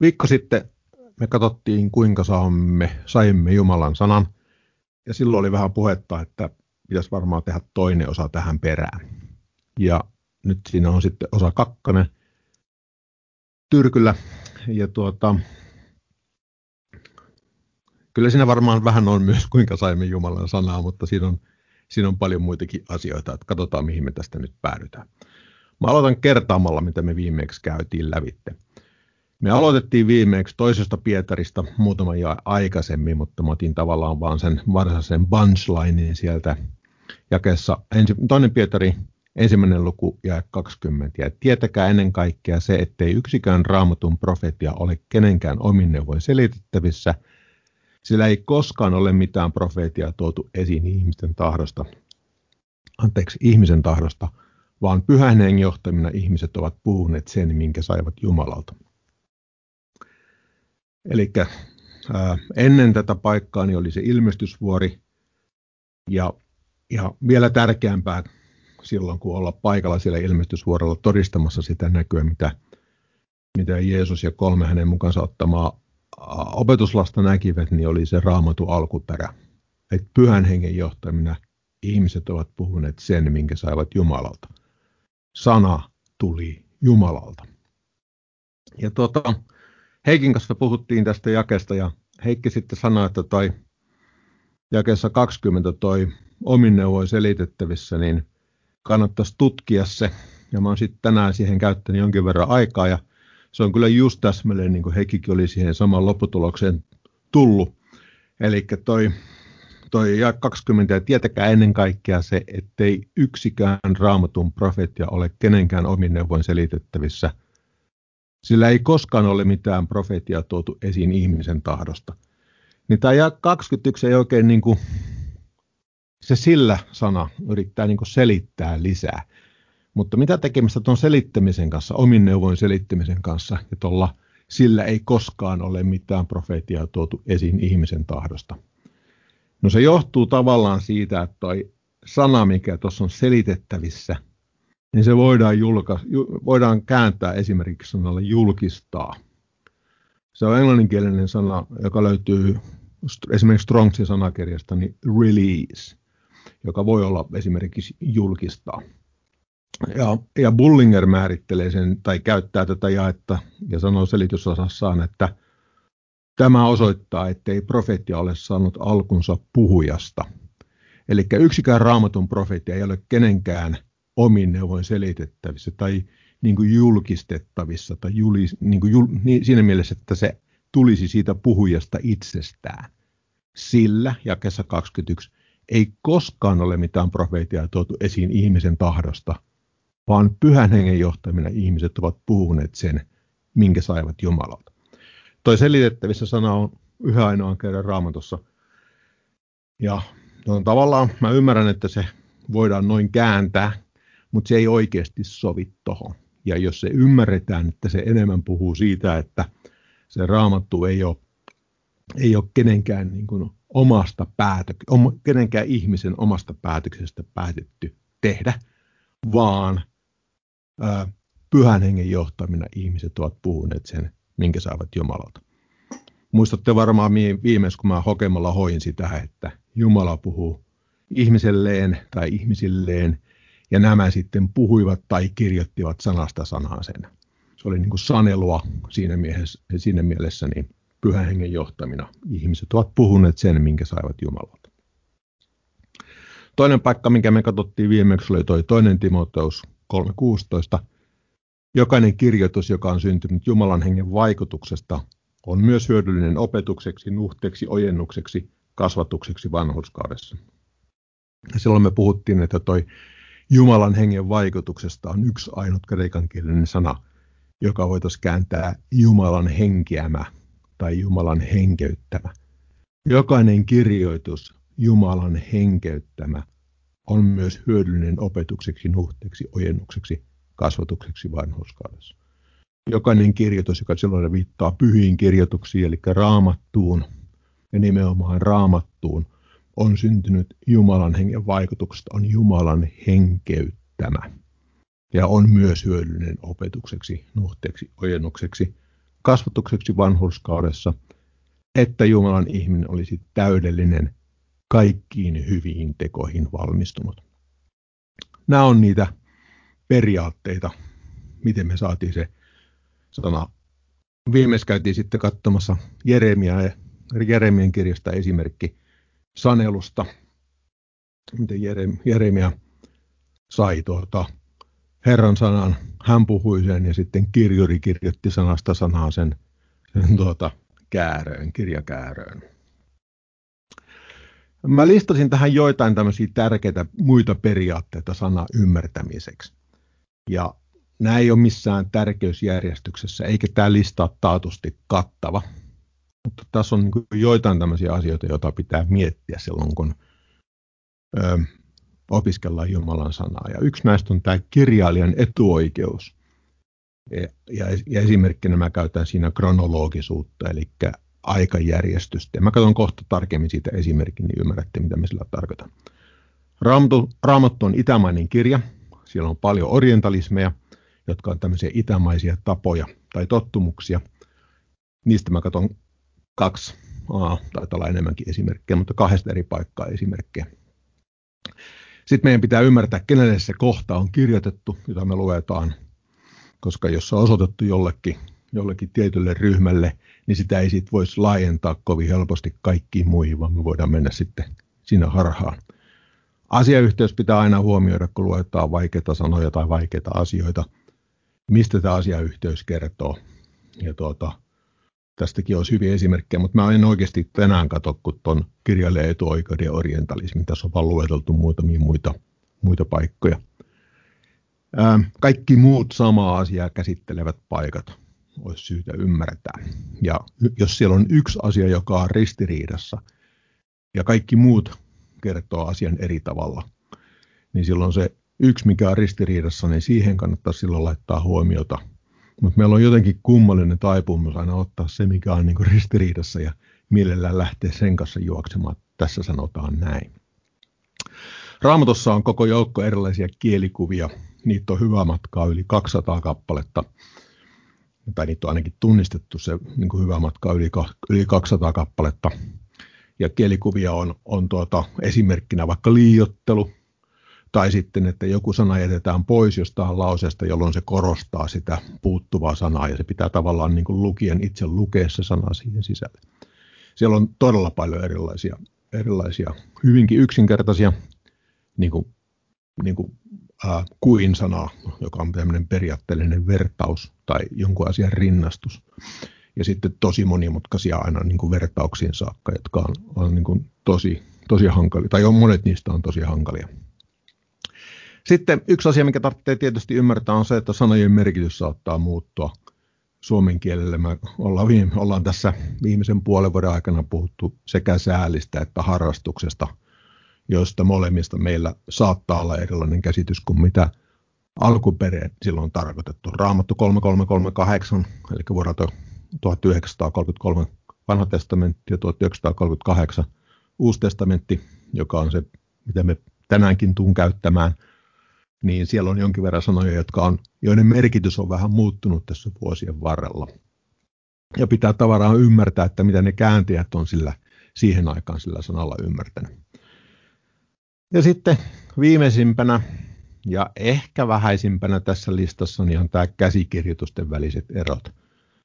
Viikko sitten me katsottiin, kuinka saamme, saimme Jumalan sanan. Ja silloin oli vähän puhetta, että pitäisi varmaan tehdä toinen osa tähän perään. Ja nyt siinä on sitten osa kakkonen tyrkyllä. Ja tuota, kyllä siinä varmaan vähän on myös, kuinka saimme Jumalan sanaa, mutta siinä on, siinä on paljon muitakin asioita, että katsotaan, mihin me tästä nyt päädytään. Mä aloitan kertaamalla, mitä me viimeksi käytiin lävitte. Me aloitettiin viimeksi toisesta Pietarista muutama ja aikaisemmin, mutta mä otin tavallaan vaan sen varsinaisen bunchlinein sieltä jakeessa. Ensi, toinen Pietari, ensimmäinen luku ja 20. Ja tietäkää ennen kaikkea se, ettei yksikään raamatun profetia ole kenenkään omin neuvoin selitettävissä, sillä ei koskaan ole mitään profeetiaa tuotu esiin ihmisten tahdosta. Anteeksi, ihmisen tahdosta, vaan pyhän johtamina ihmiset ovat puhuneet sen, minkä saivat Jumalalta. Eli ennen tätä paikkaa niin oli se ilmestysvuori ja, ja vielä tärkeämpää silloin, kun olla paikalla siellä ilmestysvuorolla todistamassa sitä näkyä, mitä, mitä Jeesus ja kolme hänen mukansa ottamaa opetuslasta näkivät, niin oli se raamatu alkuperä. Että pyhän hengen johtamina ihmiset ovat puhuneet sen, minkä saivat Jumalalta. Sana tuli Jumalalta. Ja tuota, Heikin kanssa puhuttiin tästä jakesta ja Heikki sitten sanoi, että toi jakessa 20 toi omin neuvoin selitettävissä, niin kannattaisi tutkia se. Ja mä oon sitten tänään siihen käyttänyt jonkin verran aikaa ja se on kyllä just täsmälleen niin kuin Heikkikin oli siihen samaan lopputulokseen tullut. Eli toi, toi ja 20 ja tietäkää ennen kaikkea se, ettei yksikään raamatun profeettia ole kenenkään omin neuvoin selitettävissä – sillä ei koskaan ole mitään profetiaa tuotu esiin ihmisen tahdosta. Niin tämä 21 ei oikein niin kuin, se sillä sana yrittää niin kuin selittää lisää. Mutta mitä tekemistä tuon selittämisen kanssa, omin neuvoin selittämisen kanssa, ja tuolla sillä ei koskaan ole mitään profetiaa tuotu esiin ihmisen tahdosta. No se johtuu tavallaan siitä, että toi sana, mikä tuossa on selitettävissä, niin se voidaan, julka, voidaan kääntää esimerkiksi sanalla julkistaa. Se on englanninkielinen sana, joka löytyy esimerkiksi Strongsin sanakirjasta, niin release, joka voi olla esimerkiksi julkistaa. Ja, ja Bullinger määrittelee sen tai käyttää tätä jaetta ja sanoo selitysosassaan, että tämä osoittaa, ettei profeettia ole saanut alkunsa puhujasta. Eli yksikään raamatun profeettia ei ole kenenkään omin neuvoin selitettävissä tai niin kuin julkistettavissa tai julis, niin kuin jul, niin siinä mielessä, että se tulisi siitä puhujasta itsestään. Sillä, jakessa 21, ei koskaan ole mitään profeetiaa tuotu esiin ihmisen tahdosta, vaan pyhän hengen johtamina ihmiset ovat puhuneet sen, minkä saivat Jumalalta. Toi selitettävissä sana on yhä ainoa kerran raamatussa. Ja no, tavallaan mä ymmärrän, että se voidaan noin kääntää, mutta se ei oikeasti sovi tuohon. Ja jos se ymmärretään, että se enemmän puhuu siitä, että se raamattu ei ole, ei ole kenenkään niin kuin omasta päätök, om, kenenkään ihmisen omasta päätöksestä päätetty tehdä, vaan ää, pyhän hengen johtamina ihmiset ovat puhuneet sen, minkä saavat Jumalalta. Muistatte varmaan viimeis, kun mä hokemalla hoin sitä, että Jumala puhuu ihmiselleen tai ihmisilleen ja nämä sitten puhuivat tai kirjoittivat sanasta sanaan sen. Se oli niin kuin sanelua siinä mielessä, siinä mielessä niin pyhän hengen johtamina. Ihmiset ovat puhuneet sen, minkä saivat Jumalalta. Toinen paikka, minkä me katsottiin viimeksi, oli toi toinen Timoteus 3.16. Jokainen kirjoitus, joka on syntynyt Jumalan hengen vaikutuksesta, on myös hyödyllinen opetukseksi, nuhteeksi, ojennukseksi, kasvatukseksi vanhurskaudessa. Silloin me puhuttiin, että toi Jumalan hengen vaikutuksesta on yksi ainut kreikankielinen sana, joka voitaisiin kääntää Jumalan henkeämä tai Jumalan henkeyttämä. Jokainen kirjoitus Jumalan henkeyttämä on myös hyödyllinen opetukseksi, nuhteeksi, ojennukseksi, kasvatukseksi vanhuskaudessa. Jokainen kirjoitus, joka silloin viittaa pyhiin kirjoituksiin, eli raamattuun ja nimenomaan raamattuun, on syntynyt Jumalan hengen vaikutuksesta, on Jumalan henkeyttämä ja on myös hyödyllinen opetukseksi, nuhteeksi, ojennukseksi, kasvatukseksi vanhurskaudessa, että Jumalan ihminen olisi täydellinen, kaikkiin hyviin tekoihin valmistunut. Nämä on niitä periaatteita, miten me saatiin se sana. Viimeis käytiin sitten katsomassa Jeremia ja Jeremian kirjasta esimerkki sanelusta, miten Jeremia sai tuota Herran sanan, hän puhui sen ja sitten kirjuri kirjoitti sanasta sanaa sen, sen tuota, kääröön, kirjakääröön. Mä listasin tähän joitain tämmöisiä tärkeitä muita periaatteita sana ymmärtämiseksi. Ja nämä ei ole missään tärkeysjärjestyksessä, eikä tämä lista taatusti kattava. Mutta tässä on niin joitain tämmöisiä asioita, joita pitää miettiä silloin, kun ö, opiskellaan Jumalan sanaa. Ja yksi näistä on tämä kirjailijan etuoikeus. Ja, ja, ja esimerkkinä mä käytän siinä kronologisuutta, eli aikajärjestystä. Ja mä katson kohta tarkemmin siitä esimerkin, niin ymmärrätte, mitä me sillä tarkoitan. Raamattu, Raamattu on itämainen kirja. Siellä on paljon orientalismeja, jotka on tämmöisiä itämaisia tapoja tai tottumuksia. Niistä mä katson kaksi, aa, taitaa olla enemmänkin esimerkkejä, mutta kahdesta eri paikkaa esimerkkejä. Sitten meidän pitää ymmärtää, kenelle se kohta on kirjoitettu, jota me luetaan, koska jos se on osoitettu jollekin, jollekin tietylle ryhmälle, niin sitä ei sitten voisi laajentaa kovin helposti kaikkiin muihin, vaan me voidaan mennä sitten siinä harhaan. Asiayhteys pitää aina huomioida, kun luetaan vaikeita sanoja tai vaikeita asioita, mistä tämä asiayhteys kertoo. Ja tuota, tästäkin olisi hyviä esimerkkejä, mutta mä en oikeasti tänään katso, kun tuon kirjailijan etuoikeuden ja orientalismin. Tässä on vaan lueteltu muutamia muita, muita paikkoja. Ää, kaikki muut samaa asiaa käsittelevät paikat olisi syytä ymmärtää. Ja jos siellä on yksi asia, joka on ristiriidassa, ja kaikki muut kertoo asian eri tavalla, niin silloin se yksi, mikä on ristiriidassa, niin siihen kannattaa silloin laittaa huomiota – mutta meillä on jotenkin kummallinen taipumus aina ottaa se, mikä on niin ristiriidassa ja mielellään lähteä sen kanssa juoksemaan. Tässä sanotaan näin. Raamatussa on koko joukko erilaisia kielikuvia. Niitä on hyvä matkaa yli 200 kappaletta. Tai niitä on ainakin tunnistettu se niin kuin hyvä matka yli 200 kappaletta. Ja kielikuvia on, on tuota, esimerkkinä vaikka liiottelu, tai sitten, että joku sana jätetään pois jostain lauseesta, jolloin se korostaa sitä puuttuvaa sanaa, ja se pitää tavallaan niin kuin lukien itse lukea se sana siihen sisälle. Siellä on todella paljon erilaisia, erilaisia hyvinkin yksinkertaisia niin kuin, niin kuin, äh, kuin sanaa, joka on tämmöinen periaatteellinen vertaus tai jonkun asian rinnastus. Ja sitten tosi monimutkaisia aina niin kuin vertauksiin saakka, jotka on, on niin kuin tosi, tosi hankalia, tai on, monet niistä on tosi hankalia. Sitten yksi asia, mikä tarvitsee tietysti ymmärtää, on se, että sanojen merkitys saattaa muuttua suomen kielelle. Me ollaan, viime, ollaan tässä viimeisen puolen vuoden aikana puhuttu sekä säälistä että harrastuksesta, joista molemmista meillä saattaa olla erilainen käsitys kuin mitä alkupereen silloin tarkoitettu. Raamattu 3338, eli vuodelta 1933 vanha testamentti ja 1938 uusi testamentti, joka on se, mitä me tänäänkin tuun käyttämään – niin siellä on jonkin verran sanoja, jotka on, joiden merkitys on vähän muuttunut tässä vuosien varrella. Ja pitää tavaraan ymmärtää, että mitä ne kääntäjät on sillä, siihen aikaan sillä sanalla ymmärtänyt. Ja sitten viimeisimpänä ja ehkä vähäisimpänä tässä listassa niin on tämä käsikirjoitusten väliset erot.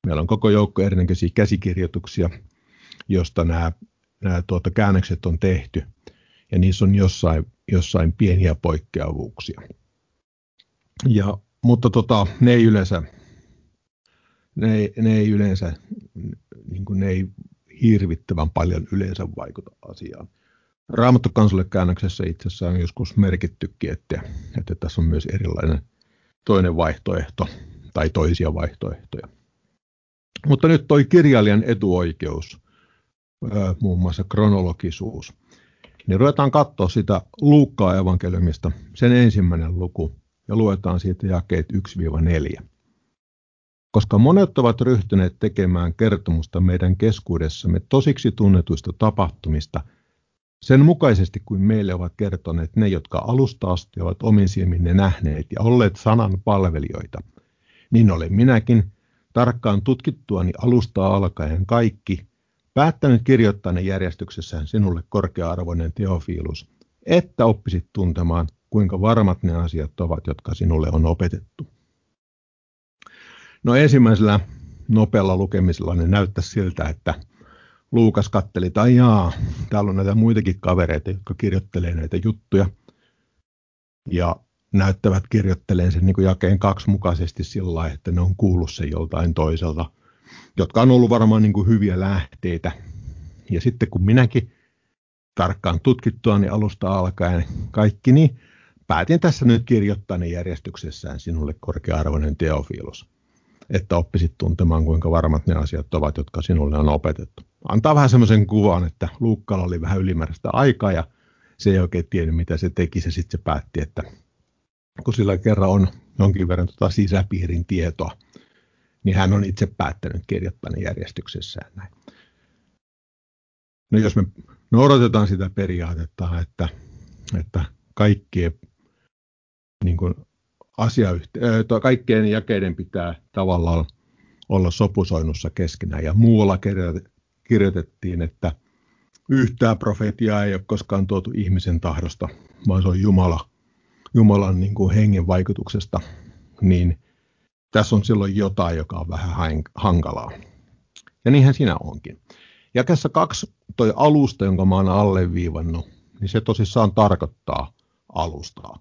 Meillä on koko joukko erinäköisiä käsikirjoituksia, josta nämä, nämä tuota, käännökset on tehty. Ja niissä on jossain, jossain pieniä poikkeavuuksia. Ja, mutta tota, ne ei yleensä, ne ne ei yleensä, niin kuin ne ei hirvittävän paljon yleensä vaikuta asiaan. Raamattu käännöksessä itse asiassa on joskus merkittykin, että, että tässä on myös erilainen toinen vaihtoehto tai toisia vaihtoehtoja. Mutta nyt toi kirjailijan etuoikeus, muun muassa kronologisuus, niin ruvetaan katsoa sitä Luukkaa evankeliumista, sen ensimmäinen luku, ja luetaan siitä jakeet 1-4. Koska monet ovat ryhtyneet tekemään kertomusta meidän keskuudessamme tosiksi tunnetuista tapahtumista, sen mukaisesti kuin meille ovat kertoneet ne, jotka alusta asti ovat omin silmin ne nähneet ja olleet sanan palvelijoita, niin olen minäkin, tarkkaan tutkittuani alusta alkaen kaikki, päättänyt kirjoittaa ne järjestyksessään sinulle korkea-arvoinen teofiilus, että oppisit tuntemaan, kuinka varmat ne asiat ovat, jotka sinulle on opetettu. No ensimmäisellä nopealla lukemisella ne näyttää siltä, että Luukas katteli, että jaa, täällä on näitä muitakin kavereita, jotka kirjoittelee näitä juttuja. Ja näyttävät kirjoitteleen sen niin kuin jakeen kaksi mukaisesti sillä lailla, että ne on kuullut sen joltain toiselta, jotka on ollut varmaan niin kuin hyviä lähteitä. Ja sitten kun minäkin tarkkaan tutkittua niin alusta alkaen kaikki, niin päätin tässä nyt kirjoittaa ne järjestyksessään sinulle korkea-arvoinen teofilus, että oppisit tuntemaan, kuinka varmat ne asiat ovat, jotka sinulle on opetettu. Antaa vähän semmoisen kuvan, että Luukkalla oli vähän ylimääräistä aikaa ja se ei oikein tiennyt, mitä se teki. Se sitten se päätti, että kun sillä kerran on jonkin verran tuota sisäpiirin tietoa, niin hän on itse päättänyt kirjoittaa ne järjestyksessään näin. No jos me noudatetaan sitä periaatetta, että, että kaikkien, niin kuin asiayhte- kaikkien jakeiden pitää tavallaan olla sopusoinnussa keskenään. Ja muualla kirjoitettiin, että yhtään profetiaa ei ole koskaan tuotu ihmisen tahdosta, vaan se on Jumala, Jumalan niin kuin hengen vaikutuksesta, niin tässä on silloin jotain, joka on vähän hankalaa. Ja niinhän sinä onkin. Jakessa kaksi, toi alusta, jonka mä oon alleviivannut, niin se tosissaan tarkoittaa alustaa.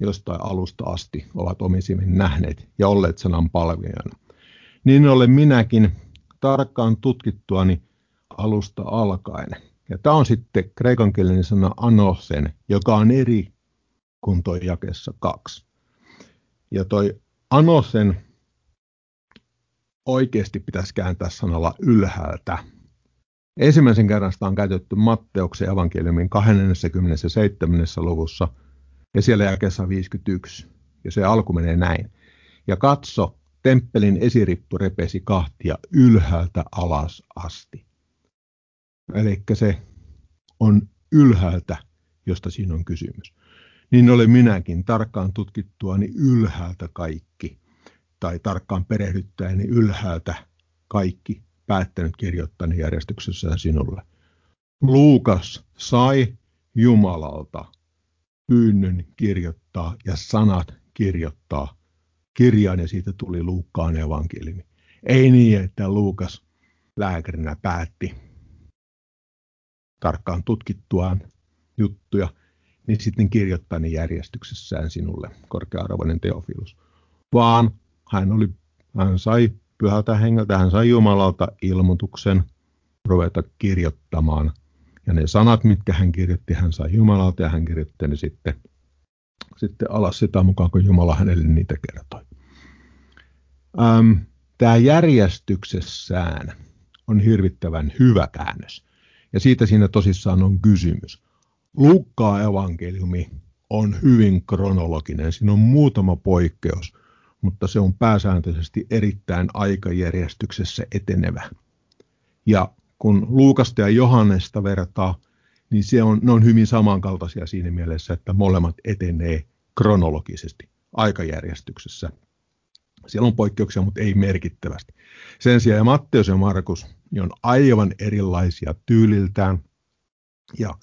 Jostain alusta asti ovat omisimmin nähneet ja olleet sanan palvelijana. Niin olen minäkin tarkkaan tutkittuani alusta alkaen. Ja tämä on sitten kreikankielinen sana anosen, joka on eri kuin toi jakessa kaksi. Ja toi anosen oikeasti pitäisi kääntää sanalla ylhäältä. Ensimmäisen kerran sitä on käytetty Matteuksen evankeliumin 27. luvussa ja siellä jakeessa 51. Ja se alku menee näin. Ja katso, temppelin esirippu repesi kahtia ylhäältä alas asti. Eli se on ylhäältä, josta siinä on kysymys. Niin olen minäkin tarkkaan tutkittuani ylhäältä kaikki, tai tarkkaan perehdyttäeni ylhäältä kaikki, päättänyt kirjoittani järjestyksessään sinulle. Luukas sai Jumalalta pyynnön kirjoittaa ja sanat kirjoittaa kirjaan ja siitä tuli Luukkaan evankeliumi. Ei niin, että Luukas lääkärinä päätti tarkkaan tutkittuaan juttuja, niin sitten kirjoittaa ne järjestyksessään sinulle, korkea-arvoinen teofilus. Vaan hän, oli, hän sai pyhältä hengeltä, hän sai Jumalalta ilmoituksen ruveta kirjoittamaan. Ja ne sanat, mitkä hän kirjoitti, hän sai Jumalalta ja hän kirjoitti ne sitten, sitten alas sitä mukaan, kun Jumala hänelle niitä kertoi. Ähm, Tämä järjestyksessään on hirvittävän hyvä käännös. Ja siitä siinä tosissaan on kysymys. Lukkaa evankeliumi on hyvin kronologinen. Siinä on muutama poikkeus, mutta se on pääsääntöisesti erittäin aikajärjestyksessä etenevä. Ja kun Luukasta ja Johannesta vertaa, niin se on, ne on hyvin samankaltaisia siinä mielessä, että molemmat etenee kronologisesti aikajärjestyksessä. Siellä on poikkeuksia, mutta ei merkittävästi. Sen sijaan Matteus ja Markus niin on aivan erilaisia tyyliltään. Ja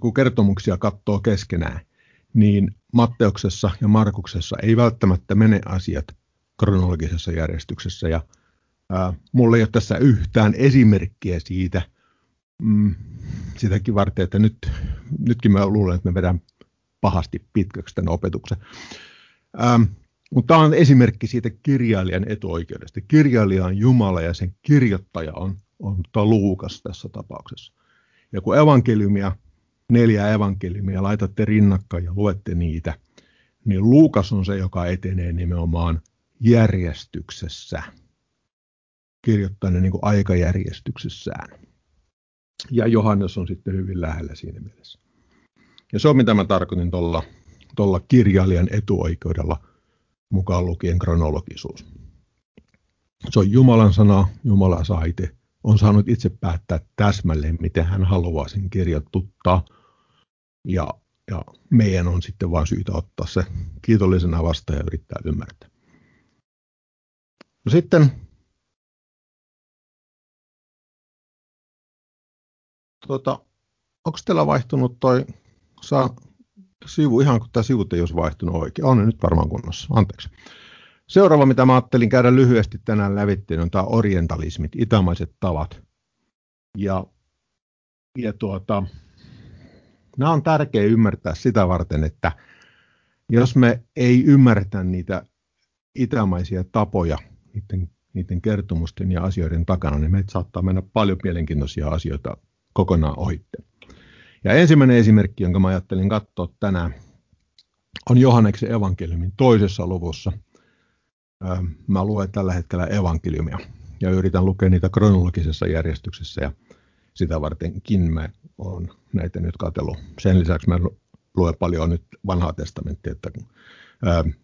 kun kertomuksia katsoo keskenään, niin Matteuksessa ja Markuksessa ei välttämättä mene asiat kronologisessa järjestyksessä. Ja mulla ei ole tässä yhtään esimerkkiä siitä, mm, sitäkin varten, että nyt, nytkin mä luulen, että me vedän pahasti pitkäksi tämän opetuksen. Ähm, mutta tämä on esimerkki siitä kirjailijan etuoikeudesta. Kirjailija on Jumala ja sen kirjoittaja on, on tota Luukas tässä tapauksessa. Ja kun evankeliumia, neljä evankeliumia laitatte rinnakkain ja luette niitä, niin Luukas on se, joka etenee nimenomaan järjestyksessä. Kirjoittaa ne niin kuin aikajärjestyksessään. Ja Johannes on sitten hyvin lähellä siinä mielessä. Ja se on mitä mä tarkoitin tuolla kirjailijan etuoikeudella – mukaan lukien kronologisuus. Se on Jumalan sana, Jumala saa itse, on saanut itse päättää täsmälleen, miten hän haluaa sen kirjoituttaa. Ja, ja meidän on sitten vain syytä ottaa se kiitollisena vastaan ja yrittää ymmärtää. No sitten tuota, onko teillä vaihtunut toi saa, sivu, ihan kun tämä sivut ei olisi vaihtunut oikein. On nyt varmaan kunnossa, anteeksi. Seuraava, mitä mä ajattelin käydä lyhyesti tänään lävitteen, on tämä orientalismit, itämaiset tavat. Ja, ja tuota, nämä on tärkeä ymmärtää sitä varten, että jos me ei ymmärretä niitä itämaisia tapoja niiden, niiden kertomusten ja asioiden takana, niin meitä saattaa mennä paljon mielenkiintoisia asioita kokonaan ohitte. Ja ensimmäinen esimerkki, jonka mä ajattelin katsoa tänään, on Johanneksen evankeliumin toisessa luvussa. Mä luen tällä hetkellä evankeliumia ja yritän lukea niitä kronologisessa järjestyksessä ja sitä vartenkin mä oon näitä nyt katsellut. Sen lisäksi mä luen paljon nyt vanhaa testamenttia, että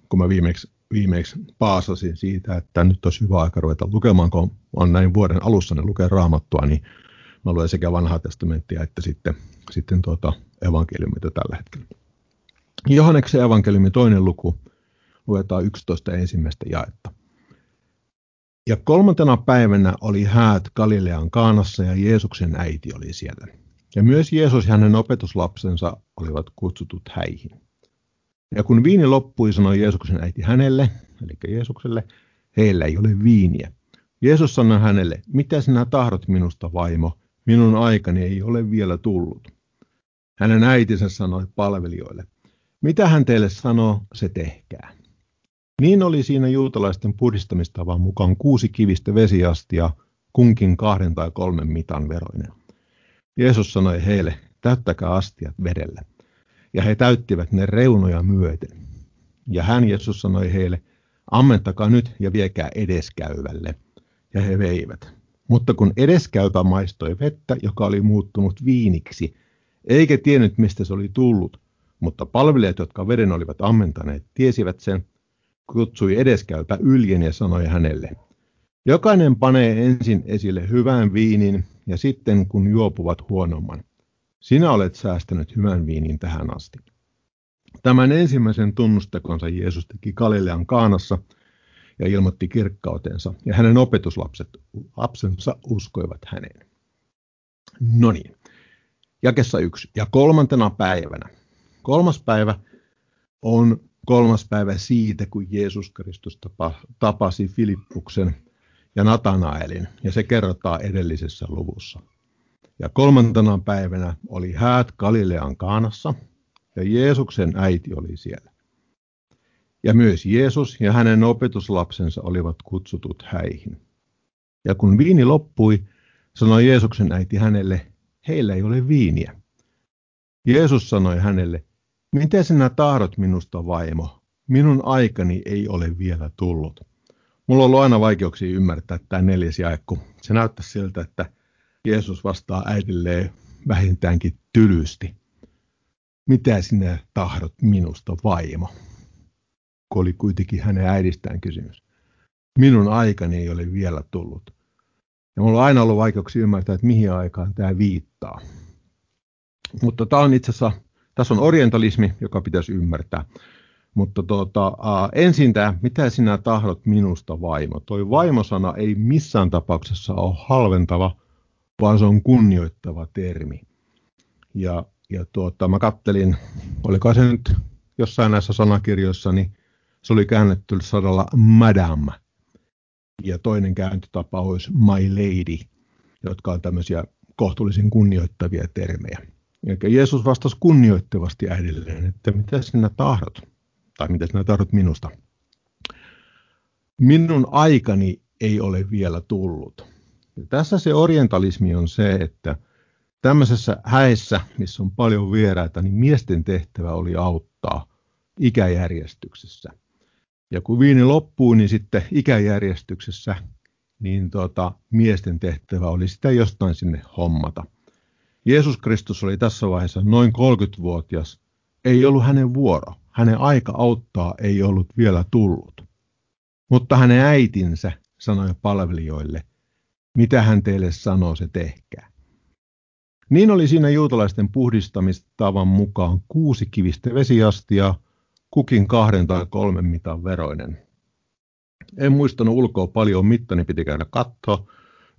kun mä viimeksi, viimeksi paasasin siitä, että nyt olisi hyvä aika ruveta lukemaan, kun on näin vuoden alussa ne lukee raamattua, niin mä luen sekä vanhaa testamenttia että sitten, sitten tuota evankeliumita tällä hetkellä. Johanneksen evankeliumi toinen luku luetaan 11 ensimmäistä jaetta. Ja kolmantena päivänä oli häät Galilean Kaanassa ja Jeesuksen äiti oli siellä. Ja myös Jeesus ja hänen opetuslapsensa olivat kutsutut häihin. Ja kun viini loppui, sanoi Jeesuksen äiti hänelle, eli Jeesukselle, heillä ei ole viiniä. Jeesus sanoi hänelle, mitä sinä tahdot minusta, vaimo, minun aikani ei ole vielä tullut. Hänen äitinsä sanoi palvelijoille, mitä hän teille sanoo, se tehkää. Niin oli siinä juutalaisten puhdistamistavan mukaan kuusi kivistä vesiastia, kunkin kahden tai kolmen mitan veroinen. Jeesus sanoi heille, täyttäkää astiat vedellä. Ja he täyttivät ne reunoja myöten. Ja hän Jeesus sanoi heille, ammentakaa nyt ja viekää edeskäyvälle. Ja he veivät. Mutta kun edeskäypä maistoi vettä, joka oli muuttunut viiniksi, eikä tiennyt mistä se oli tullut, mutta palvelijat, jotka veden olivat ammentaneet, tiesivät sen, kutsui edeskäypä yljen ja sanoi hänelle, Jokainen panee ensin esille hyvän viinin ja sitten kun juopuvat huonomman. Sinä olet säästänyt hyvän viinin tähän asti. Tämän ensimmäisen tunnustekonsa Jeesus teki Galilean kaanassa – ja ilmoitti kirkkautensa, ja hänen opetuslapset lapsensa uskoivat häneen. No niin, jakessa yksi. Ja kolmantena päivänä. Kolmas päivä on kolmas päivä siitä, kun Jeesus Kristus tapasi Filippuksen ja Natanaelin, ja se kerrotaan edellisessä luvussa. Ja kolmantena päivänä oli häät Galilean kaanassa, ja Jeesuksen äiti oli siellä. Ja myös Jeesus ja hänen opetuslapsensa olivat kutsutut häihin. Ja kun viini loppui, sanoi Jeesuksen äiti hänelle, heillä ei ole viiniä. Jeesus sanoi hänelle, mitä sinä tahdot minusta vaimo? Minun aikani ei ole vielä tullut. Mulla on ollut aina vaikeuksia ymmärtää tämä neljäs jaekku. Se näyttää siltä, että Jeesus vastaa äidilleen vähintäänkin tylysti. Mitä sinä tahdot minusta vaimo? Kun oli kuitenkin hänen äidistään kysymys. Minun aikani ei ole vielä tullut. Ja mulla on aina ollut vaikeuksia ymmärtää, että mihin aikaan tämä viittaa. Mutta tämä on itse asiassa, tässä on orientalismi, joka pitäisi ymmärtää. Mutta tuota, äh, ensin tämä, mitä sinä tahdot minusta vaimo? Toi vaimosana ei missään tapauksessa ole halventava, vaan se on kunnioittava termi. Ja, ja tuota, mä kattelin, oliko se nyt jossain näissä sanakirjoissa, niin se oli käännetty sadalla madam. Ja toinen kääntötapa olisi my lady, jotka on tämmöisiä kohtuullisen kunnioittavia termejä. Eli Jeesus vastasi kunnioittavasti äidilleen, että mitä sinä tahdot, tai mitä sinä tahdot minusta. Minun aikani ei ole vielä tullut. Ja tässä se orientalismi on se, että tämmöisessä häessä, missä on paljon vieraita, niin miesten tehtävä oli auttaa ikäjärjestyksessä. Ja kun viini loppuu, niin sitten ikäjärjestyksessä niin tota, miesten tehtävä oli sitä jostain sinne hommata. Jeesus Kristus oli tässä vaiheessa noin 30-vuotias. Ei ollut hänen vuoro. Hänen aika auttaa ei ollut vielä tullut. Mutta hänen äitinsä sanoi palvelijoille, mitä hän teille sanoo, se tehkää. Niin oli siinä juutalaisten puhdistamistavan mukaan kuusi kivistä vesiastia, kukin kahden tai kolmen mitan veroinen. En muistanut ulkoa paljon mitta, niin piti käydä katsoa.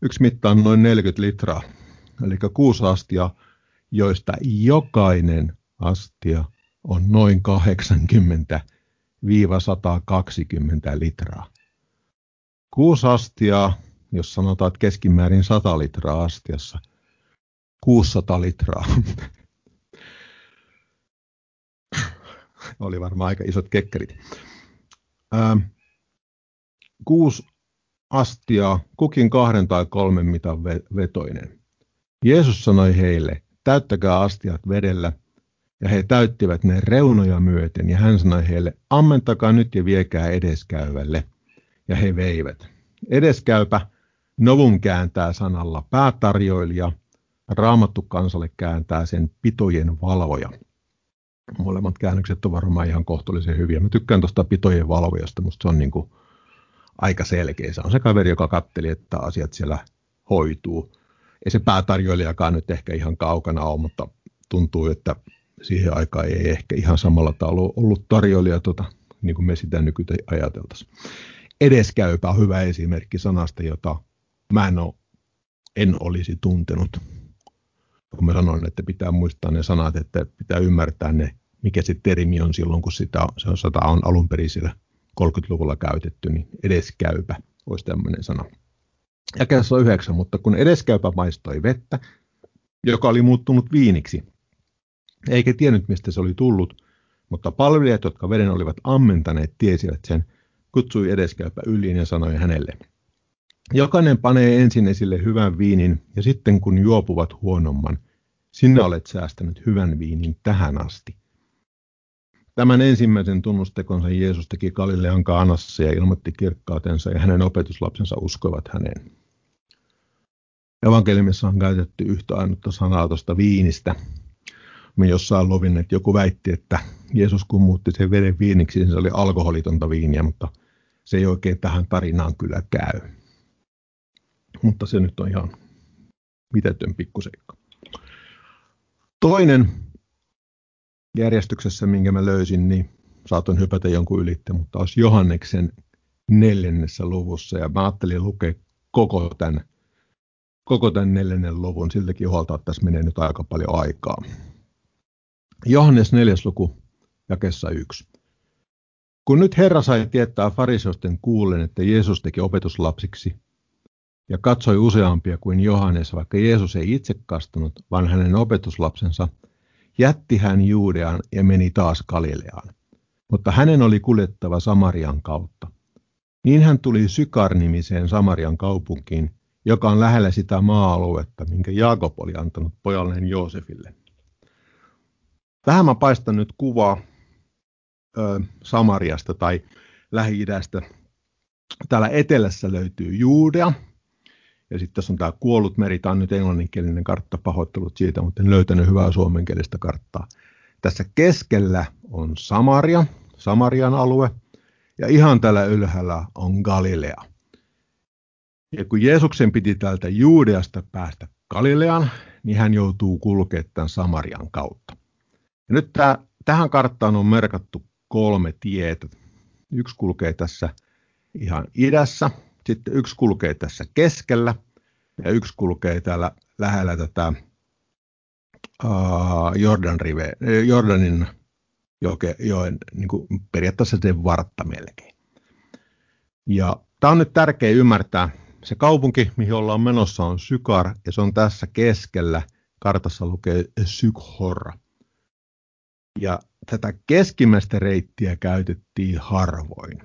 Yksi mitta on noin 40 litraa, eli kuusi astia, joista jokainen astia on noin 80 120 litraa. Kuusi astia, jos sanotaan, että keskimäärin 100 litraa astiassa, 600 litraa. Oli varmaan aika isot kekkerit. Ähm, kuusi astia, kukin kahden tai kolmen mitan vetoinen. Jeesus sanoi heille, täyttäkää astiat vedellä, ja he täyttivät ne reunoja myöten, ja hän sanoi heille, ammentakaa nyt ja viekää edeskäyvälle. Ja he veivät. Edeskäypä Novum kääntää sanalla päätarjoilija, Raamattu kansalle kääntää sen pitojen valvoja. Molemmat käännökset on varmaan ihan kohtuullisen hyviä. Mä tykkään tuosta pitojen valvojasta, musta se on niin kuin aika selkeä. Se on se kaveri, joka katteli, että asiat siellä hoituu. Ei se päätarjoilijakaan nyt ehkä ihan kaukana ole, mutta tuntuu, että siihen aikaan ei ehkä ihan samalla tavalla ollut tarjoilija, tota, niin kuin me sitä nykyään ajateltaisiin. Edeskäypä on hyvä esimerkki sanasta, jota mä en, ole, en olisi tuntenut. Kun mä sanoin, että pitää muistaa ne sanat, että pitää ymmärtää ne, mikä se termi on silloin, kun sitä, se on, sata on alun perin siellä 30-luvulla käytetty, niin edeskäypä olisi tämmöinen sana. Ja on yhdeksän, mutta kun edeskäypä maistoi vettä, joka oli muuttunut viiniksi, eikä tiennyt, mistä se oli tullut, mutta palvelijat, jotka veden olivat ammentaneet, tiesivät sen, kutsui edeskäypä yliin ja sanoi hänelle, Jokainen panee ensin esille hyvän viinin ja sitten kun juopuvat huonomman, sinä olet säästänyt hyvän viinin tähän asti. Tämän ensimmäisen tunnustekonsa Jeesus teki Galilean Kaanassa ja ilmoitti kirkkautensa ja hänen opetuslapsensa uskoivat häneen. Evankeliumissa on käytetty yhtä ainutta sanaa tuosta viinistä, me jossain lovin, että joku väitti, että Jeesus kun muutti sen veden viiniksi, niin se oli alkoholitonta viiniä, mutta se ei oikein tähän tarinaan kyllä käy. Mutta se nyt on ihan mitetön pikkuseikka. Toinen järjestyksessä, minkä mä löysin, niin saatoin hypätä jonkun ylitte, mutta olisi Johanneksen neljännessä luvussa. Ja mä ajattelin lukea koko tämän, koko tämän neljännen luvun. Siltäkin huolta, että tässä menee nyt aika paljon aikaa. Johannes 4. luku, jakessa 1. Kun nyt Herra sai tietää fariseosten kuullen, että Jeesus teki opetuslapsiksi, ja katsoi useampia kuin Johannes, vaikka Jeesus ei itse kastunut, vaan hänen opetuslapsensa, jätti hän Juudean ja meni taas Galileaan. Mutta hänen oli kuljettava Samarian kautta. Niin hän tuli Sykar-nimiseen Samarian kaupunkiin, joka on lähellä sitä maa-aluetta, minkä Jaakob oli antanut pojalleen Joosefille. Tähän mä paistan nyt kuvaa ö, Samariasta tai Lähi-idästä. Täällä etelässä löytyy Juudea, ja sitten tässä on tämä kuollut meri, tämä on nyt englanninkielinen kartta, pahoittelut siitä, mutta en löytänyt hyvää suomenkielistä karttaa. Tässä keskellä on Samaria, Samarian alue, ja ihan tällä ylhäällä on Galilea. Ja kun Jeesuksen piti täältä Juudeasta päästä Galileaan, niin hän joutuu kulkemaan tämän Samarian kautta. Ja nyt tämä, tähän karttaan on merkattu kolme tietä. Yksi kulkee tässä ihan idässä, sitten yksi kulkee tässä keskellä ja yksi kulkee täällä lähellä tätä uh, Jordan rive, Jordanin joke, joen, niin kuin periaatteessa sen vartta melkein. Ja tämä on nyt tärkeä ymmärtää. Se kaupunki, mihin ollaan menossa, on Sykar, ja se on tässä keskellä. Kartassa lukee Sykhorra. Ja tätä keskimmäistä reittiä käytettiin harvoin.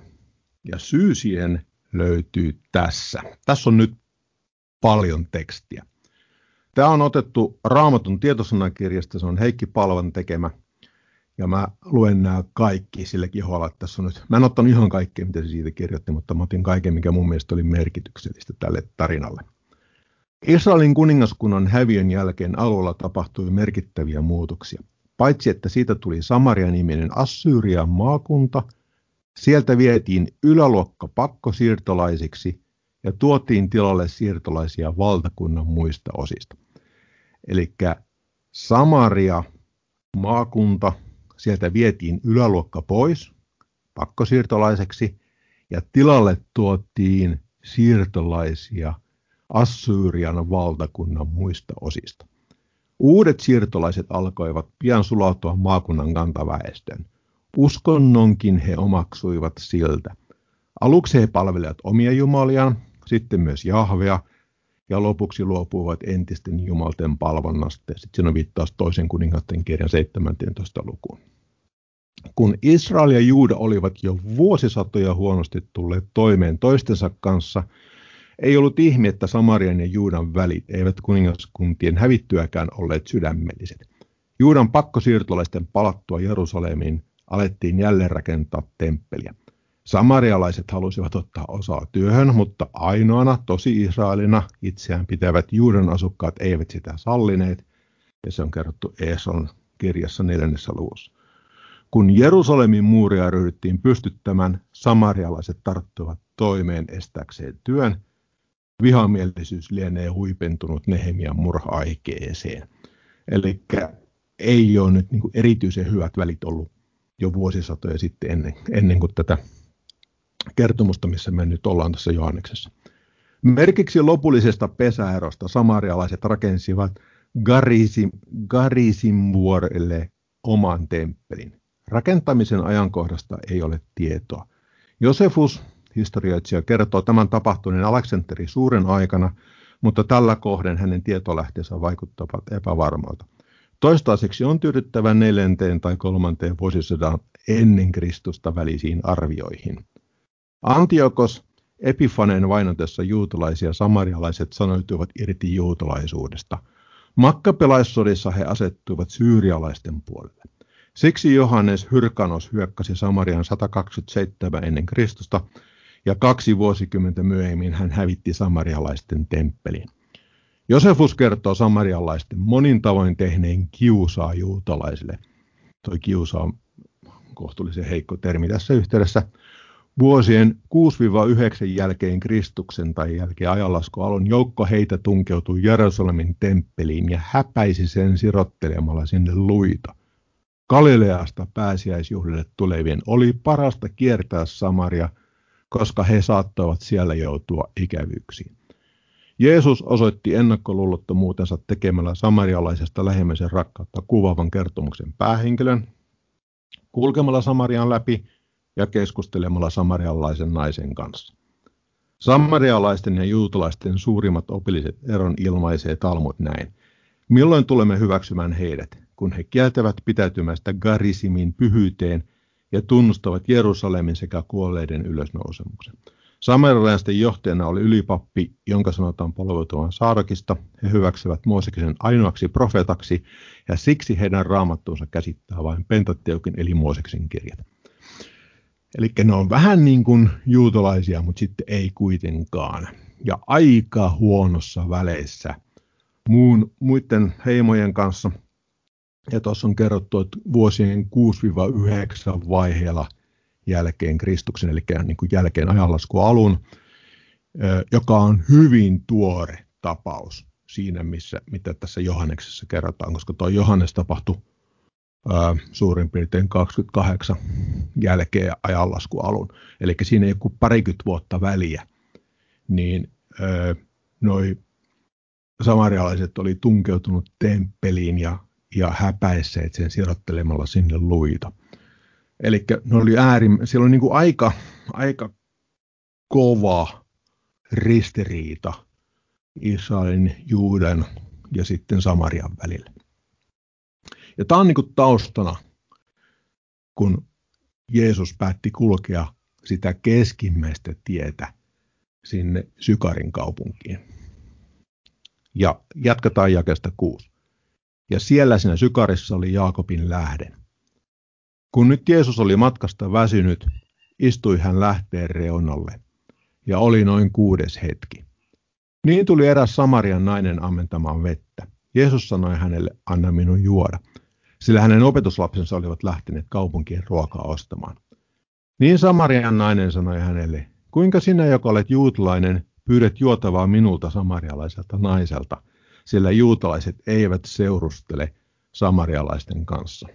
Ja syy siihen löytyy tässä. Tässä on nyt paljon tekstiä. Tämä on otettu Raamatun tietosanakirjasta, se on Heikki Palvan tekemä. Ja mä luen nämä kaikki silläkin huolella, että tässä on nyt, mä en ottanut ihan kaikkea, mitä se siitä kirjoitti, mutta mä otin kaiken, mikä mun mielestä oli merkityksellistä tälle tarinalle. Israelin kuningaskunnan häviön jälkeen alueella tapahtui merkittäviä muutoksia. Paitsi että siitä tuli Samaria-niminen Assyrian maakunta, sieltä vietiin yläluokka pakkosiirtolaisiksi ja tuotiin tilalle siirtolaisia valtakunnan muista osista. Eli Samaria, maakunta, sieltä vietiin yläluokka pois pakkosiirtolaiseksi ja tilalle tuotiin siirtolaisia Assyrian valtakunnan muista osista. Uudet siirtolaiset alkoivat pian sulautua maakunnan kantaväestön. Uskonnonkin he omaksuivat siltä. Aluksi he palvelivat omia jumaliaan, sitten myös Jahvea, ja lopuksi luopuivat entisten jumalten palvonnasta. Sitten siinä on viittaus toisen kuningatten kirjan 17. lukuun. Kun Israel ja Juuda olivat jo vuosisatoja huonosti tulleet toimeen toistensa kanssa, ei ollut ihme, että Samarian ja Juudan välit eivät kuningaskuntien hävittyäkään olleet sydämelliset. Juudan pakkosiirtolaisten palattua Jerusalemiin alettiin jälleen rakentaa temppeliä. Samarialaiset halusivat ottaa osaa työhön, mutta ainoana tosi Israelina itseään pitävät Juudan asukkaat eivät sitä sallineet, ja se on kerrottu Eeson kirjassa neljännessä luvussa. Kun Jerusalemin muuria ryhdyttiin pystyttämään, samarialaiset tarttuvat toimeen estäkseen työn. Vihamielisyys lienee huipentunut Nehemian murha-aikeeseen. Eli ei ole nyt niin erityisen hyvät välit ollut jo vuosisatoja sitten ennen, ennen kuin tätä kertomusta, missä me nyt ollaan tässä Johanneksessa. Merkiksi lopullisesta pesäerosta samarialaiset rakensivat Garisim, Garisimvuorelle oman temppelin. Rakentamisen ajankohdasta ei ole tietoa. Josefus, historioitsija, kertoo tämän tapahtuneen Aleksanteri suuren aikana, mutta tällä kohden hänen tietolähteensä vaikuttavat epävarmalta. Toistaiseksi on tyydyttävä neljänteen tai kolmanteen vuosisadan ennen Kristusta välisiin arvioihin. Antiokos Epifaneen vainotessa juutalaisia samarialaiset sanoituivat irti juutalaisuudesta. Makkapelaissodissa he asettuivat syyrialaisten puolelle. Siksi Johannes Hyrkanos hyökkäsi Samarian 127 ennen Kristusta ja kaksi vuosikymmentä myöhemmin hän hävitti samarialaisten temppelin. Josefus kertoo samarialaisten monin tavoin tehneen kiusaa juutalaisille. Toi kiusa on kohtuullisen heikko termi tässä yhteydessä. Vuosien 6-9 jälkeen Kristuksen tai jälkeen ajanlaskualun joukko heitä tunkeutui Jerusalemin temppeliin ja häpäisi sen sirottelemalla sinne luita. Galileasta pääsiäisjuhlille tulevien oli parasta kiertää Samaria, koska he saattoivat siellä joutua ikävyyksiin. Jeesus osoitti ennakkoluulottomuutensa tekemällä samarialaisesta lähimmäisen rakkautta kuvaavan kertomuksen päähenkilön, kulkemalla Samarian läpi ja keskustelemalla samarialaisen naisen kanssa. Samarialaisten ja juutalaisten suurimmat opilliset eron ilmaisee Talmud näin. Milloin tulemme hyväksymään heidät, kun he kieltävät pitäytymästä Garisimin pyhyyteen ja tunnustavat Jerusalemin sekä kuolleiden ylösnousemuksen? Samarialaisten johtajana oli ylipappi, jonka sanotaan palvelutuvan Saadokista. He hyväksyvät Mooseksen ainoaksi profeetaksi ja siksi heidän raamattuunsa käsittää vain Pentateukin eli Mooseksen kirjat. Eli ne on vähän niin kuin juutalaisia, mutta sitten ei kuitenkaan. Ja aika huonossa väleissä muun, muiden heimojen kanssa. Ja tuossa on kerrottu, että vuosien 6-9 vaiheella jälkeen Kristuksen, eli niin kuin jälkeen ajanlasku alun, joka on hyvin tuore tapaus siinä, missä, mitä tässä Johanneksessa kerrotaan, koska tuo Johannes tapahtui ää, suurin piirtein 28 jälkeen ajanlasku alun. Eli siinä ei ole parikymmentä vuotta väliä, niin ää, noi samarialaiset oli tunkeutunut temppeliin ja, ja häpäisseet sen sirottelemalla sinne luita. Eli ne oli äärim, siellä oli niin kuin aika, aika kova ristiriita Israelin, Juuden ja sitten Samarian välillä. Ja tämä on niin kuin taustana, kun Jeesus päätti kulkea sitä keskimmäistä tietä sinne Sykarin kaupunkiin. Ja jatketaan jakesta kuusi. Ja siellä siinä Sykarissa oli Jaakobin lähden. Kun nyt Jeesus oli matkasta väsynyt, istui hän lähteen reunalle, ja oli noin kuudes hetki. Niin tuli eräs Samarian nainen ammentamaan vettä. Jeesus sanoi hänelle, anna minun juoda, sillä hänen opetuslapsensa olivat lähteneet kaupunkien ruokaa ostamaan. Niin Samarian nainen sanoi hänelle, kuinka sinä, joka olet juutalainen, pyydät juotavaa minulta samarialaiselta naiselta, sillä juutalaiset eivät seurustele samarialaisten kanssa.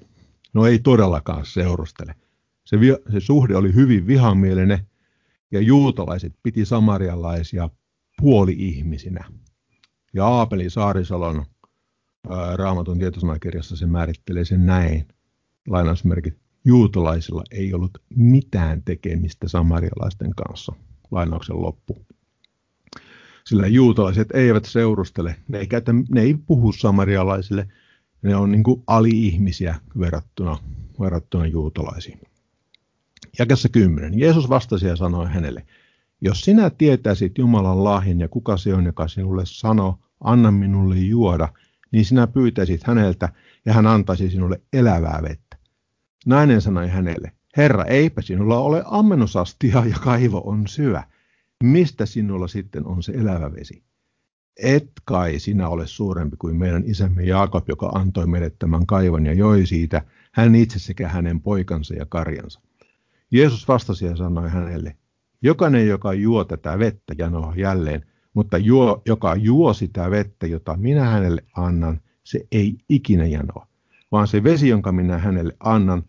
No ei todellakaan seurustele. Se, se suhde oli hyvin vihamielinen ja juutalaiset piti samarialaisia puoli-ihmisinä. Ja Aapeli Saarisalon ää, raamatun tietosanakirjassa se määrittelee sen näin, lainausmerkit, juutalaisilla ei ollut mitään tekemistä samarialaisten kanssa. Lainauksen loppu. Sillä juutalaiset eivät seurustele, ne ei, käytä, ne ei puhu samarialaisille, ne on niin kuin ali-ihmisiä verrattuna, verrattuna juutalaisiin. Jakessa 10. Jeesus vastasi ja sanoi hänelle, jos sinä tietäisit Jumalan lahjan ja kuka se on, joka sinulle sanoo, anna minulle juoda, niin sinä pyytäisit häneltä ja hän antaisi sinulle elävää vettä. Nainen sanoi hänelle, Herra, eipä sinulla ole ammennusastia ja kaivo on syö. Mistä sinulla sitten on se elävä vesi? Et kai sinä ole suurempi kuin meidän isämme Jaakob, joka antoi meille tämän kaivon ja joi siitä, hän itse sekä hänen poikansa ja karjansa. Jeesus vastasi ja sanoi hänelle, jokainen, joka juo tätä vettä, janoa jälleen, mutta juo, joka juo sitä vettä, jota minä hänelle annan, se ei ikinä janoa, vaan se vesi, jonka minä hänelle annan,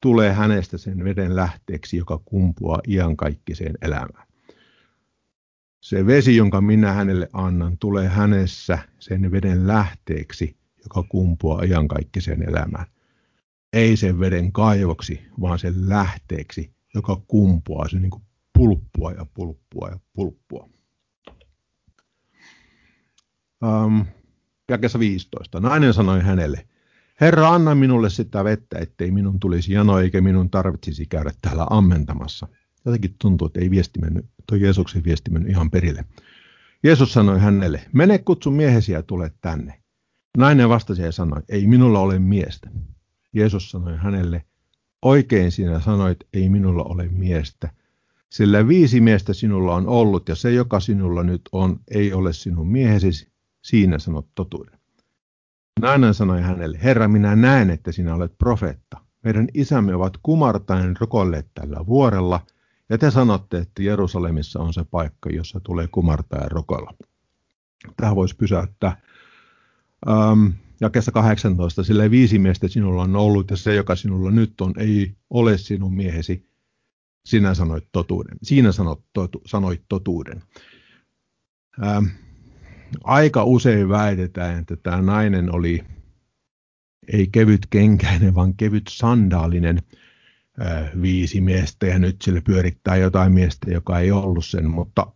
tulee hänestä sen veden lähteeksi, joka kumpuaa iankaikkiseen elämään. Se vesi, jonka minä hänelle annan, tulee hänessä sen veden lähteeksi, joka kumpuaa iankaikkiseen elämään. Ei sen veden kaivoksi, vaan sen lähteeksi, joka kumpuaa, se niin kuin pulppua ja pulppua ja pulppua. Um, jakessa 15. Nainen sanoi hänelle, Herra, anna minulle sitä vettä, ettei minun tulisi jano eikä minun tarvitsisi käydä täällä ammentamassa. Jotenkin tuntuu, että ei viesti mennyt, toi Jeesuksen viesti mennyt ihan perille. Jeesus sanoi hänelle, mene kutsu miehesi ja tule tänne. Nainen vastasi ja sanoi, ei minulla ole miestä. Jeesus sanoi hänelle, oikein sinä sanoit, ei minulla ole miestä. Sillä viisi miestä sinulla on ollut ja se, joka sinulla nyt on, ei ole sinun miehesi, siinä sanot totuuden. Nainen sanoi hänelle, Herra, minä näen, että sinä olet profeetta. Meidän isämme ovat kumartaen rukolleet tällä vuorella, ja te sanotte, että Jerusalemissa on se paikka, jossa tulee kumartaa ja rukoilla. Tähän voisi pysäyttää. Ähm, jakessa 18, sillä viisi miestä sinulla on ollut, ja se, joka sinulla nyt on, ei ole sinun miehesi. Sinä sanoit totuuden. Siinä sanot, totu, sanoit totuuden. Ähm, aika usein väitetään, että tämä nainen oli ei kevyt kenkäinen, vaan kevyt sandaalinen viisi miestä ja nyt sille pyörittää jotain miestä, joka ei ollut sen, mutta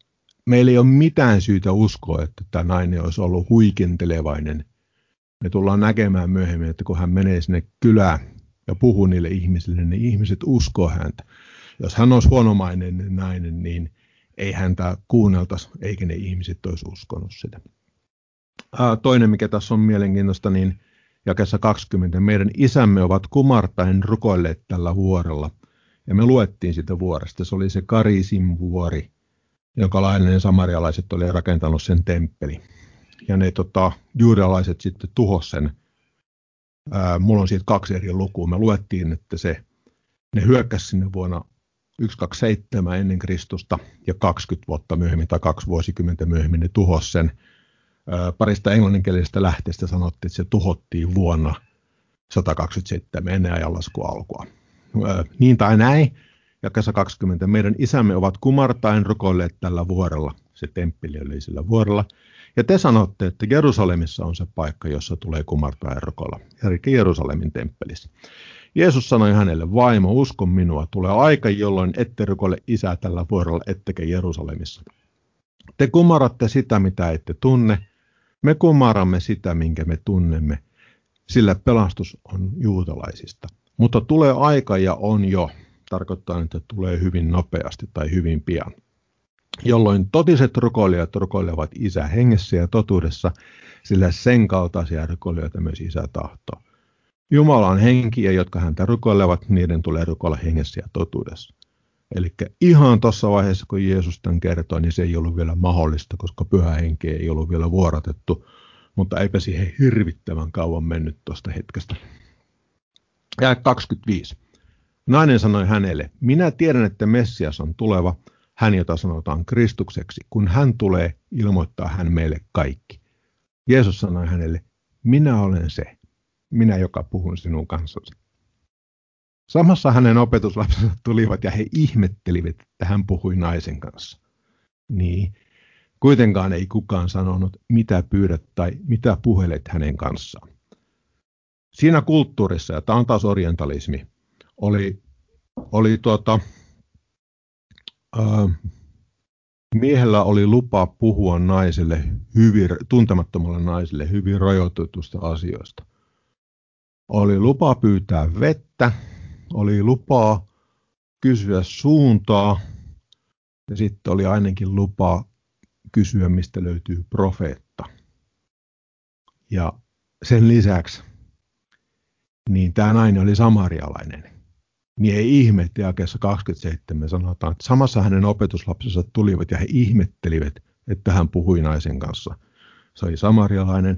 meillä ei ole mitään syytä uskoa, että tämä nainen olisi ollut huikentelevainen. Me tullaan näkemään myöhemmin, että kun hän menee sinne kylään ja puhuu niille ihmisille, niin ihmiset uskoo häntä. Jos hän olisi huonomainen nainen, niin ei häntä kuunneltaisi, eikä ne ihmiset olisi uskonut sitä. Toinen, mikä tässä on mielenkiintoista, niin jakessa 20. Meidän isämme ovat kumartain rukoilleet tällä vuorella. Ja me luettiin sitä vuoresta. Se oli se Karisin vuori, jonka lainen samarialaiset oli rakentanut sen temppeli. Ja ne tota, juudalaiset sitten tuhos sen. Ää, mulla on siitä kaksi eri lukua. Me luettiin, että se, ne hyökkäsi sinne vuonna 127 ennen Kristusta ja 20 vuotta myöhemmin tai kaksi vuosikymmentä myöhemmin ne tuhos sen. Parista englanninkielisestä lähteestä sanottiin, että se tuhottiin vuonna 127 ennen ajanlasku alkua. Niin tai näin, jakessa 20. Meidän isämme ovat kumartain rukoilleet tällä vuorella. Se temppeli oli sillä vuorella. Ja te sanotte, että Jerusalemissa on se paikka, jossa tulee kumartaa ja rukoilla. Eli Jerusalemin temppelissä. Jeesus sanoi hänelle, vaimo, usko minua, tulee aika, jolloin ette rukoile isää tällä vuorolla, ettekä Jerusalemissa. Te kumaratte sitä, mitä ette tunne. Me kumaramme sitä, minkä me tunnemme, sillä pelastus on juutalaisista. Mutta tulee aika ja on jo, tarkoittaa, että tulee hyvin nopeasti tai hyvin pian, jolloin totiset rukoilijat rukoilevat isä hengessä ja totuudessa, sillä sen kaltaisia rukoilijoita myös isä tahtoo. Jumala on henkiä, jotka häntä rukoilevat, niiden tulee rukoilla hengessä ja totuudessa. Eli ihan tuossa vaiheessa, kun Jeesus tämän kertoi, niin se ei ollut vielä mahdollista, koska pyhä henki ei ollut vielä vuoratettu, mutta eipä siihen hirvittävän kauan mennyt tuosta hetkestä. Ja 25. Nainen sanoi hänelle, minä tiedän, että Messias on tuleva, hän jota sanotaan Kristukseksi. Kun hän tulee, ilmoittaa hän meille kaikki. Jeesus sanoi hänelle, minä olen se, minä joka puhun sinun kanssasi. Samassa hänen opetuslapsensa tulivat ja he ihmettelivät, että hän puhui naisen kanssa. Niin, kuitenkaan ei kukaan sanonut, mitä pyydät tai mitä puhelet hänen kanssaan. Siinä kulttuurissa, ja tämä on taas orientalismi, oli, oli tuota, ää, miehellä oli lupa puhua naiselle hyvin, tuntemattomalle naiselle hyvin rajoitetusta asioista. Oli lupa pyytää vettä, oli lupaa kysyä suuntaa ja sitten oli ainakin lupa kysyä, mistä löytyy profeetta. Ja sen lisäksi, niin tämä nainen oli samarialainen. Niin ei ihme, että jakeessa 27 sanotaan, että samassa hänen opetuslapsensa tulivat ja he ihmettelivät, että hän puhui naisen kanssa. Se oli samarialainen.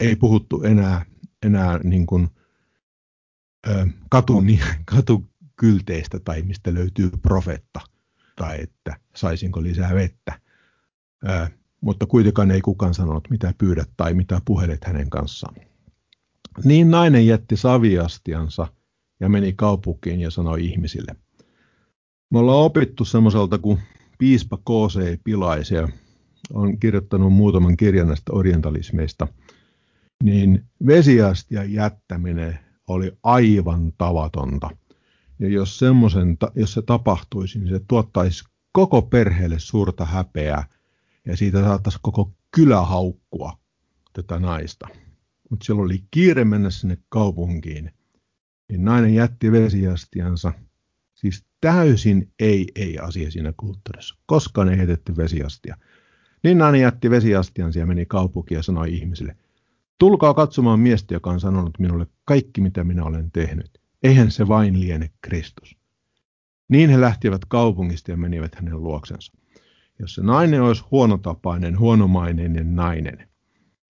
Ei puhuttu enää, enää niin kuin katun, katukylteistä tai mistä löytyy profetta tai että saisinko lisää vettä. mutta kuitenkaan ei kukaan sanonut, mitä pyydät tai mitä puhelet hänen kanssaan. Niin nainen jätti saviastiansa ja meni kaupunkiin ja sanoi ihmisille. Me ollaan opittu semmoiselta kuin piispa K.C. Pilaisia, on kirjoittanut muutaman kirjan näistä orientalismeista, niin vesiastian jättäminen oli aivan tavatonta. Ja jos, semmoisen, jos se tapahtuisi, niin se tuottaisi koko perheelle suurta häpeää ja siitä saattaisi koko kylä haukkua tätä naista. Mutta silloin oli kiire mennä sinne kaupunkiin. Niin nainen jätti vesiastiansa. Siis täysin ei-ei-asia siinä kulttuurissa. Koskaan ei heitetty vesiastia. Niin nainen jätti vesiastiansa ja meni kaupunkiin ja sanoi ihmisille – Tulkaa katsomaan miestä, joka on sanonut minulle kaikki, mitä minä olen tehnyt. Eihän se vain liene Kristus. Niin he lähtivät kaupungista ja menivät hänen luoksensa. Jos se nainen olisi huonotapainen, huonomaineinen nainen,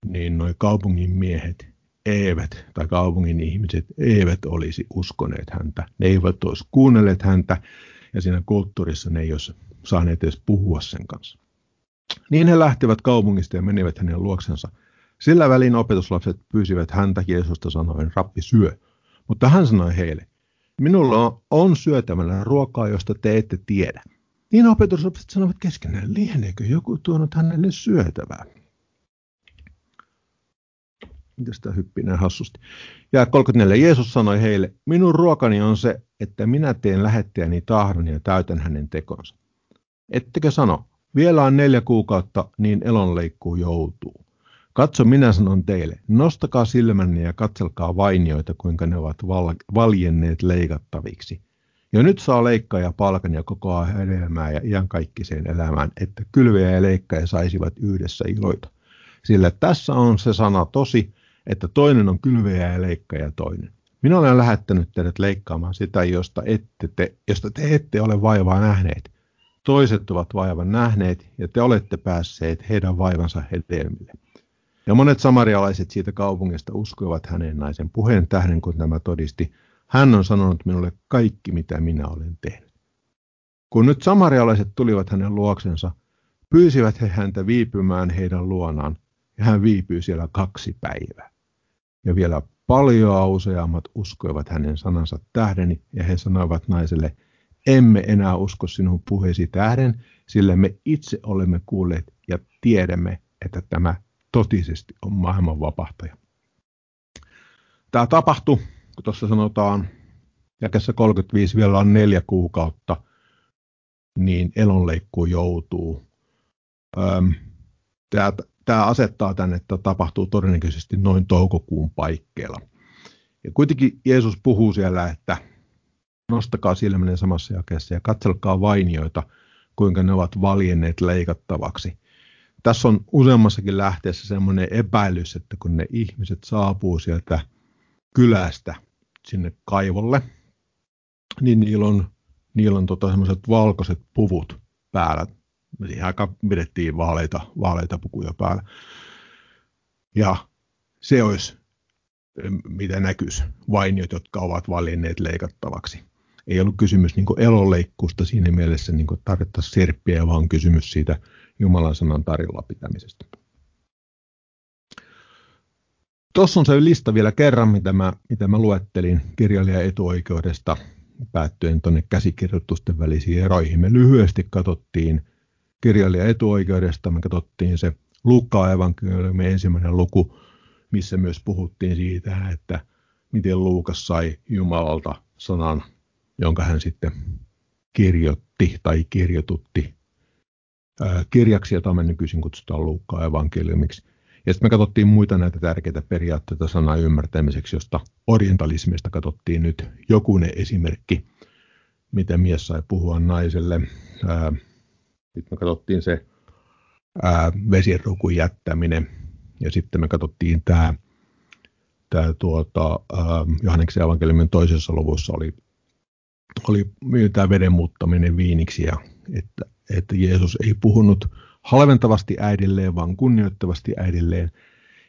niin noi kaupungin miehet eivät, tai kaupungin ihmiset eivät olisi uskoneet häntä. Ne eivät olisi kuunnelleet häntä, ja siinä kulttuurissa ne ei olisi saaneet edes puhua sen kanssa. Niin he lähtivät kaupungista ja menivät hänen luoksensa – sillä välin opetuslapset pyysivät häntä Jeesusta sanoen, rappi syö. Mutta hän sanoi heille, minulla on syötävänä ruokaa, josta te ette tiedä. Niin opetuslapset sanoivat keskenään, lieneekö joku tuonut hänelle syötävää? Mitäs tämä hyppii näin hassusti? Ja 34. Jeesus sanoi heille, minun ruokani on se, että minä teen lähettäjäni tahdon ja täytän hänen tekonsa. Ettekö sano, vielä on neljä kuukautta, niin elonleikkuu joutuu. Katso, minä sanon teille, nostakaa silmänne ja katselkaa vainioita, kuinka ne ovat val- valjenneet leikattaviksi. Jo nyt saa leikkaaja palkan ja kokoaa hedelmää ja iankaikkiseen elämään, että kylveä ja leikkaaja saisivat yhdessä iloita. Sillä tässä on se sana tosi, että toinen on kylveä ja leikkaaja toinen. Minä olen lähettänyt teidät leikkaamaan sitä, josta, ette te, josta te ette ole vaivaa nähneet. Toiset ovat vaivan nähneet ja te olette päässeet heidän vaivansa hedelmille. Ja monet samarialaiset siitä kaupungista uskoivat hänen naisen puheen tähden, kun tämä todisti. Hän on sanonut minulle kaikki, mitä minä olen tehnyt. Kun nyt samarialaiset tulivat hänen luoksensa, pyysivät he häntä viipymään heidän luonaan, ja hän viipyi siellä kaksi päivää. Ja vielä paljon useammat uskoivat hänen sanansa tähden, ja he sanoivat naiselle, emme enää usko sinun puheesi tähden, sillä me itse olemme kuulleet ja tiedämme, että tämä totisesti on maailman vapahtaja. Tämä tapahtui, kun tuossa sanotaan, jakessa 35 vielä on neljä kuukautta, niin elonleikku joutuu. Tämä, tämä asettaa tänne, että tapahtuu todennäköisesti noin toukokuun paikkeilla. Ja kuitenkin Jeesus puhuu siellä, että nostakaa silmänen samassa jakeessa ja katselkaa vainioita, kuinka ne ovat valjenneet leikattavaksi tässä on useammassakin lähteessä semmoinen epäilys, että kun ne ihmiset saapuu sieltä kylästä sinne kaivolle, niin niillä on, niillä on tota semmoiset valkoiset puvut päällä. Siihen aika pidettiin vaaleita, vaaleita pukuja päällä. Ja se olisi, mitä näkyisi, vainiot, jotka ovat valinneet leikattavaksi. Ei ollut kysymys niin elonleikkuusta siinä mielessä, niin tarvittaisiin serppiä, vaan kysymys siitä Jumalan sanan tarjolla pitämisestä. Tuossa on se lista vielä kerran, mitä mä, mitä mä luettelin kirjailijan etuoikeudesta päättyen tuonne käsikirjoitusten välisiin eroihin. Me lyhyesti katsottiin kirjailijan etuoikeudesta, me katsottiin se Luukkaan evankeliumin ensimmäinen luku, missä myös puhuttiin siitä, että miten Luukas sai Jumalalta sanan, jonka hän sitten kirjoitti tai kirjoitutti kirjaksi, jota me nykyisin kutsutaan Luukkaan evankeliumiksi. Ja sitten me katsottiin muita näitä tärkeitä periaatteita sanan ymmärtämiseksi, josta orientalismista katsottiin nyt jokunen esimerkki, miten mies sai puhua naiselle. Sitten me katsottiin se vesirukun jättäminen ja sitten me katsottiin tämä tämä tuota, Johanneksen evankeliumin toisessa luvussa oli, oli tämä veden muuttaminen viiniksi ja että, että Jeesus ei puhunut halventavasti äidilleen, vaan kunnioittavasti äidilleen.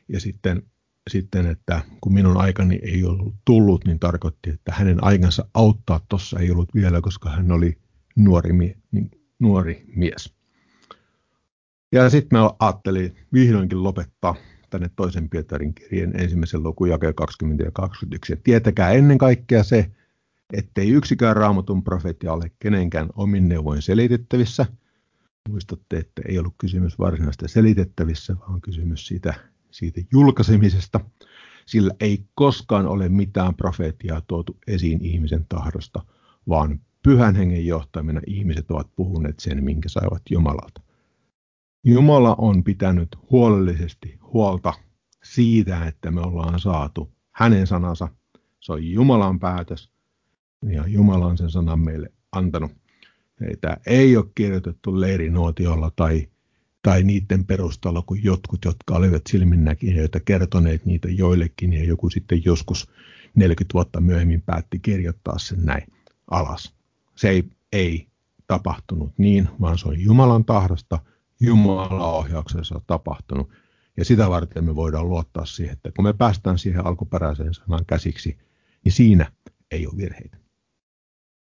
Ja sitten, sitten, että kun minun aikani ei ollut tullut, niin tarkoitti, että hänen aikansa auttaa tuossa ei ollut vielä, koska hän oli nuori, mie, niin, nuori mies. Ja sitten mä ajattelin vihdoinkin lopettaa tänne toisen Pietarin kirjeen ensimmäisen lukun jakeen 20 ja 21. Ja tietäkää ennen kaikkea se, ettei yksikään raamatun profeetti ole kenenkään omin neuvoin selitettävissä – Muistatte, että ei ollut kysymys varsinaista selitettävissä, vaan kysymys siitä, siitä julkaisemisesta. Sillä ei koskaan ole mitään profeettiaa tuotu esiin ihmisen tahdosta, vaan pyhän hengen johtamina ihmiset ovat puhuneet sen, minkä saivat Jumalalta. Jumala on pitänyt huolellisesti huolta siitä, että me ollaan saatu hänen sanansa. Se on Jumalan päätös ja Jumala on sen sanan meille antanut. Heitä ei ole kirjoitettu leirinuotiolla tai, tai niiden perusteella kuin jotkut, jotka olivat silminnäkijöitä kertoneet niitä joillekin ja joku sitten joskus 40 vuotta myöhemmin päätti kirjoittaa sen näin alas. Se ei, ei tapahtunut niin, vaan se on Jumalan tahdosta, Jumalan ohjauksessa tapahtunut. Ja sitä varten me voidaan luottaa siihen, että kun me päästään siihen alkuperäiseen sanan käsiksi, niin siinä ei ole virheitä.